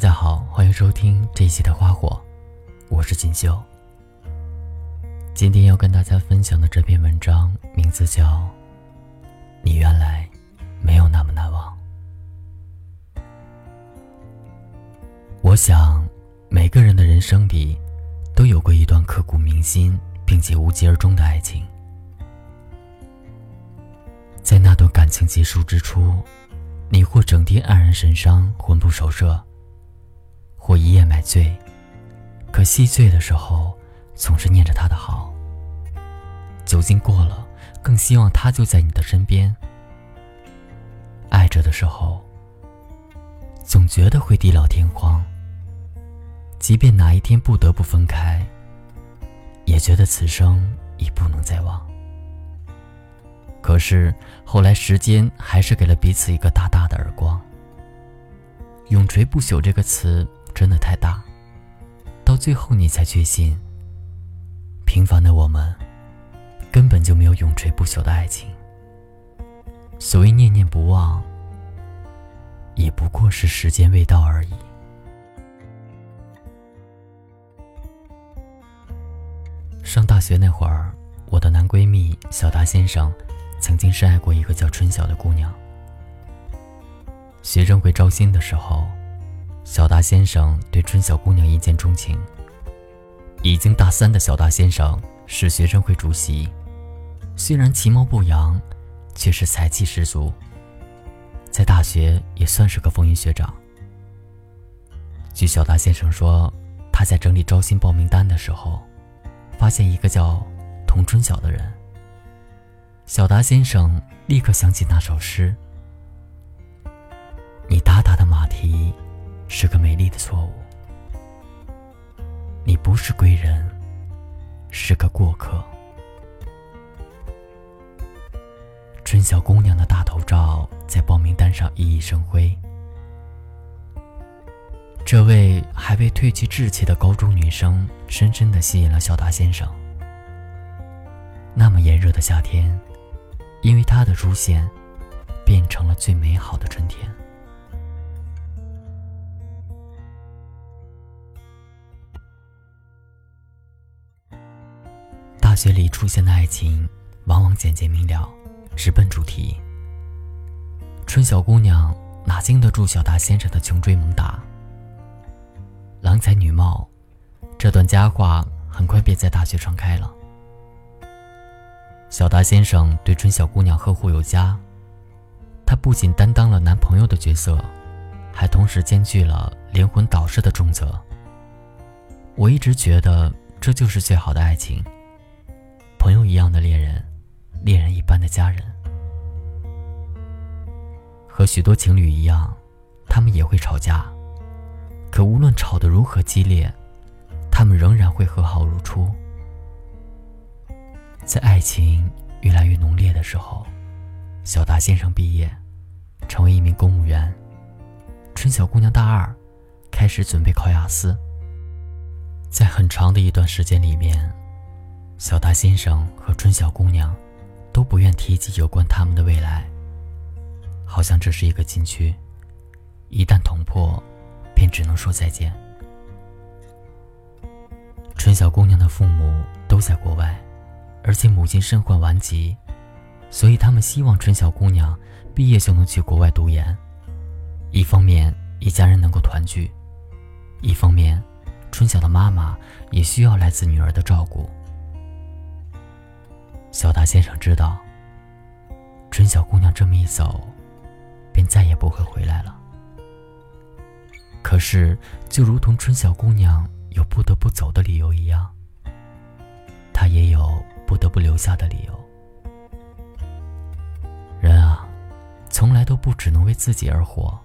大家好，欢迎收听这一期的花火，我是锦绣。今天要跟大家分享的这篇文章名字叫《你原来没有那么难忘》。我想，每个人的人生里都有过一段刻骨铭心并且无疾而终的爱情。在那段感情结束之初，你或整天黯然神伤、魂不守舍，或一夜买醉，可细醉的时候总是念着他的好。酒精过了，更希望他就在你的身边。爱着的时候，总觉得会地老天荒。即便哪一天不得不分开，也觉得此生已不能再忘。可是后来，时间还是给了彼此一个大大的耳光。永垂不朽这个词真的太大，到最后你才确信，平凡的我们根本就没有永垂不朽的爱情。所谓念念不忘，也不过是时间未到而已。上大学那会儿，我的男闺蜜小达先生。曾经深爱过一个叫春晓的姑娘。学生会招新的时候，小达先生对春晓姑娘一见钟情。已经大三的小达先生是学生会主席，虽然其貌不扬，却是才气十足。在大学也算是个风云学长。据小达先生说，他在整理招新报名单的时候，发现一个叫童春晓的人。小达先生立刻想起那首诗：“你大大的马蹄，是个美丽的错误。你不是贵人，是个过客。”春晓姑娘的大头照在报名单上熠熠生辉。这位还未褪去稚气的高中女生，深深的吸引了小达先生。那么炎热的夏天。因为她的出现，变成了最美好的春天。学里出现的爱情，往往简洁明了，直奔主题。春晓姑娘哪经得住小达先生的穷追猛打？郎才女貌，这段佳话很快便在大学传开了。小达先生对春晓姑娘呵护有加，他不仅担当了男朋友的角色，还同时兼具了灵魂导师的重责。我一直觉得这就是最好的爱情，朋友一样的恋人，恋人一般的家人。和许多情侣一样，他们也会吵架，可无论吵得如何激烈，他们仍然会和好如初。在爱情越来越浓烈的时候，小达先生毕业，成为一名公务员。春晓姑娘大二，开始准备考雅思。在很长的一段时间里面，小达先生和春晓姑娘都不愿提及有关他们的未来，好像这是一个禁区，一旦捅破，便只能说再见。春晓姑娘的父母都在国外。而且母亲身患顽疾，所以他们希望春晓姑娘毕业就能去国外读研。一方面一家人能够团聚，一方面春晓的妈妈也需要来自女儿的照顾。小达先生知道，春晓姑娘这么一走，便再也不会回来了。可是，就如同春晓姑娘有不得不走的理由一样，他也有。不得不留下的理由。人啊，从来都不只能为自己而活。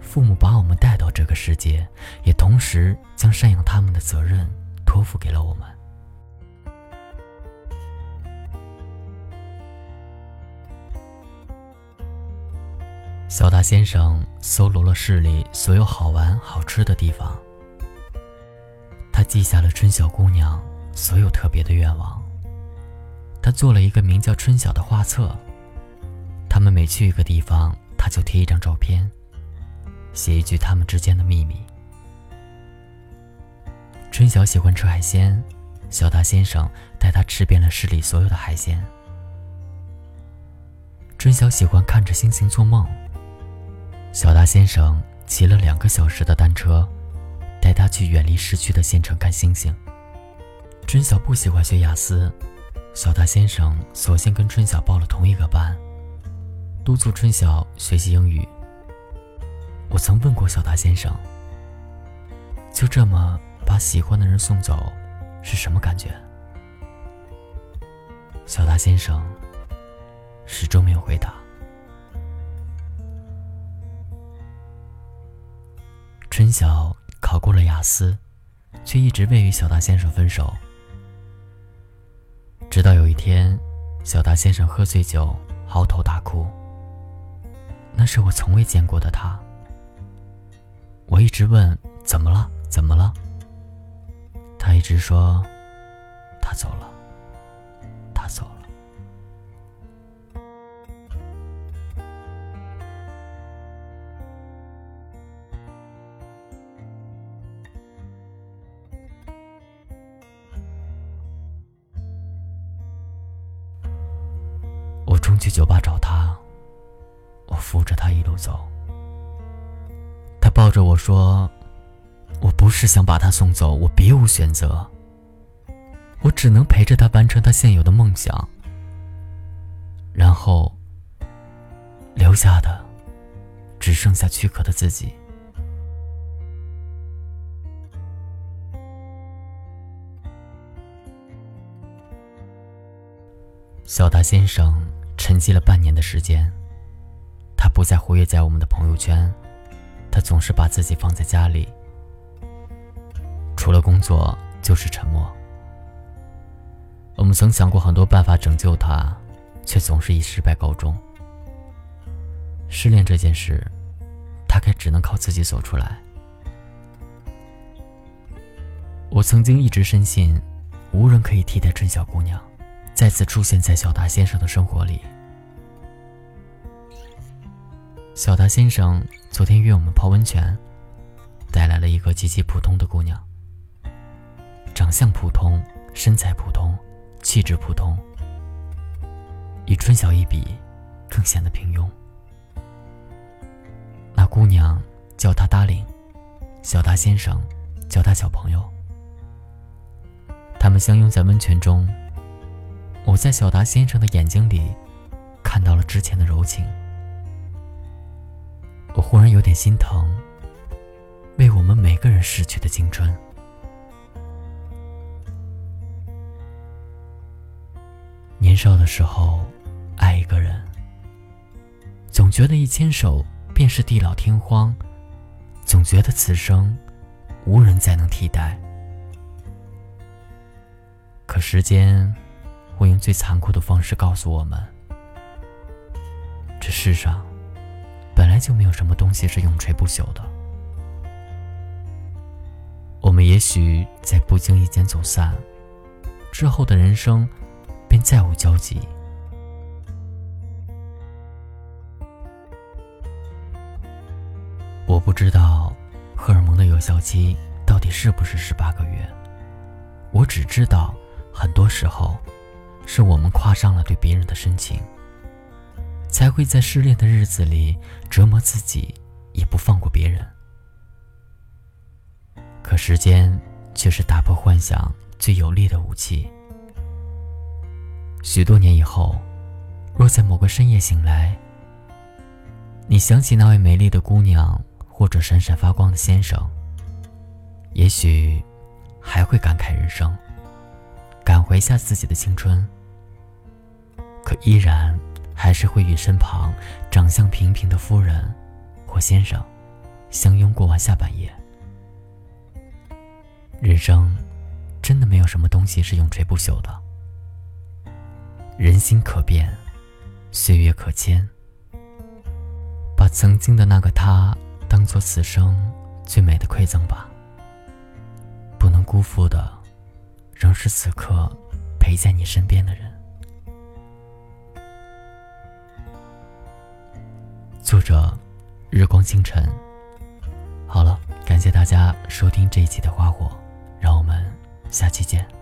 父母把我们带到这个世界，也同时将赡养他们的责任托付给了我们。小达先生搜罗了市里所有好玩好吃的地方，他记下了春晓姑娘。所有特别的愿望，他做了一个名叫春晓的画册。他们每去一个地方，他就贴一张照片。写一句他们之间的秘密。春晓喜欢吃海鲜，小达先生带他吃遍了市里所有的海鲜。春晓喜欢看着星星做梦，小达先生骑了两个小时的单车，带他去远离市区的县城看星星。春晓不喜欢学雅思，小达先生索性跟春晓报了同一个班，督促春晓学习英语。我曾问过小达先生，就这么。把喜欢的人送走，是什么感觉？小达先生始终没有回答。春晓考过了雅思，却一直未与小达先生分手。直到有一天，小达先生喝醉酒，嚎啕大哭。那是我从未见过的他。我一直问：怎么了？怎么了？他一直说，他走了，着我说。我不是想把他送走，我别无选择。我只能陪着他完成他现有的梦想，然后留下的只剩下躯壳的自己。小达先生沉寂了半年的时间，他不再活跃在我们的朋友圈，他总是把自己放在家里。除了工作就是沉默。我们曾想过很多办法拯救他，却总是以失败告终。失恋这件事，大概只能靠自己走出来。我曾经一直深信，无人可以替代春晓姑娘再次出现在小达先生的生活里。小达先生昨天约我们泡温泉，带来了一个极其普通的姑娘。长相普通，身材普通，气质普通，与春晓一比，更显得平庸。那姑娘叫他 darling，小达先生叫他小朋友。他们相拥在温泉中，我在小达先生的眼睛里看到了之前的柔情。我忽然有点心疼，为我们每个人逝去的青春。年少的时候，爱一个人，总觉得一牵手便是地老天荒，总觉得此生无人再能替代。可时间会用最残酷的方式告诉我们：这世上本来就没有什么东西是永垂不朽的。我们也许在不经意间走散，之后的人生。便再无交集。我不知道荷尔蒙的有效期到底是不是十八个月，我只知道，很多时候，是我们夸上了对别人的深情，才会在失恋的日子里折磨自己，也不放过别人。可时间却是打破幻想最有力的武器。许多年以后，若在某个深夜醒来，你想起那位美丽的姑娘或者闪闪发光的先生，也许还会感慨人生，感回下自己的青春。可依然还是会与身旁长相平平的夫人或先生相拥过完下半夜。人生真的没有什么东西是永垂不朽的。人心可变，岁月可迁。把曾经的那个他当做此生最美的馈赠吧。不能辜负的，仍是此刻陪在你身边的人。作者日光星辰。好了感谢大家收听这一期的花火让我们下期见。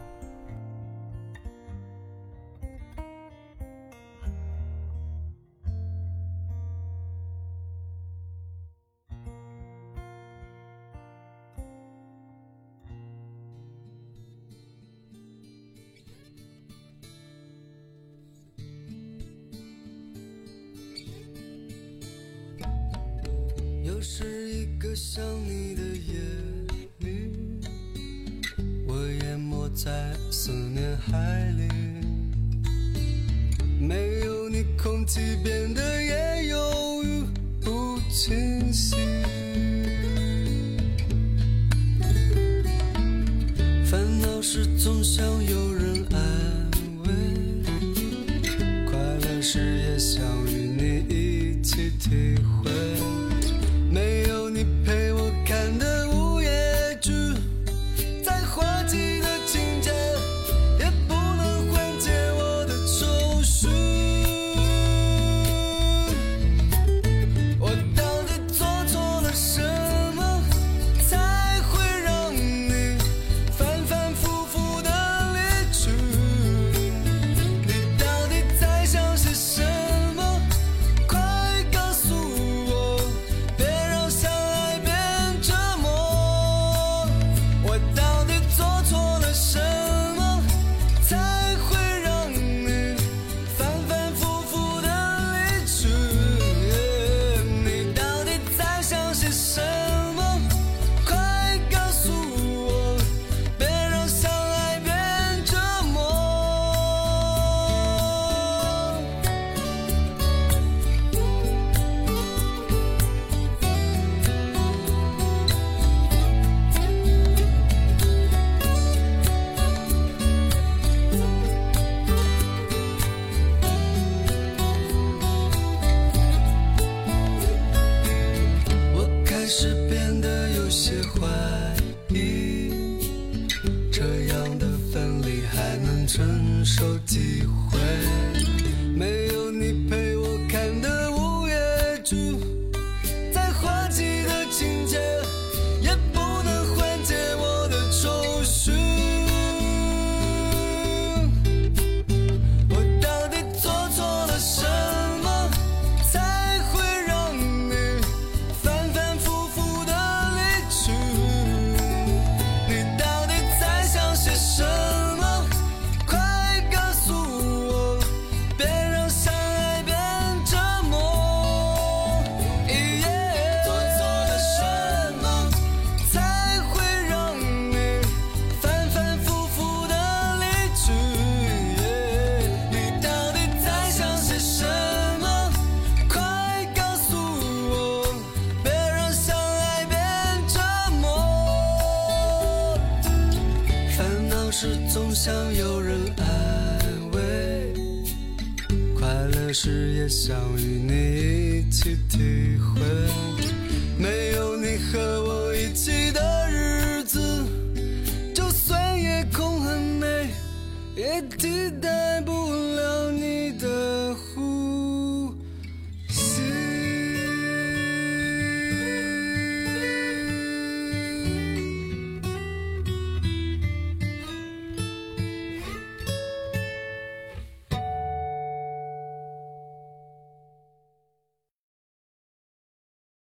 是一个想你的夜里，我淹没在思念海里。没有你，空气变得也犹豫不清晰。烦恼时总想有人安慰，快乐时也想与你一起体会。没是变得有些怀疑，这样的分离还能承受几回？时也想与你一起体会。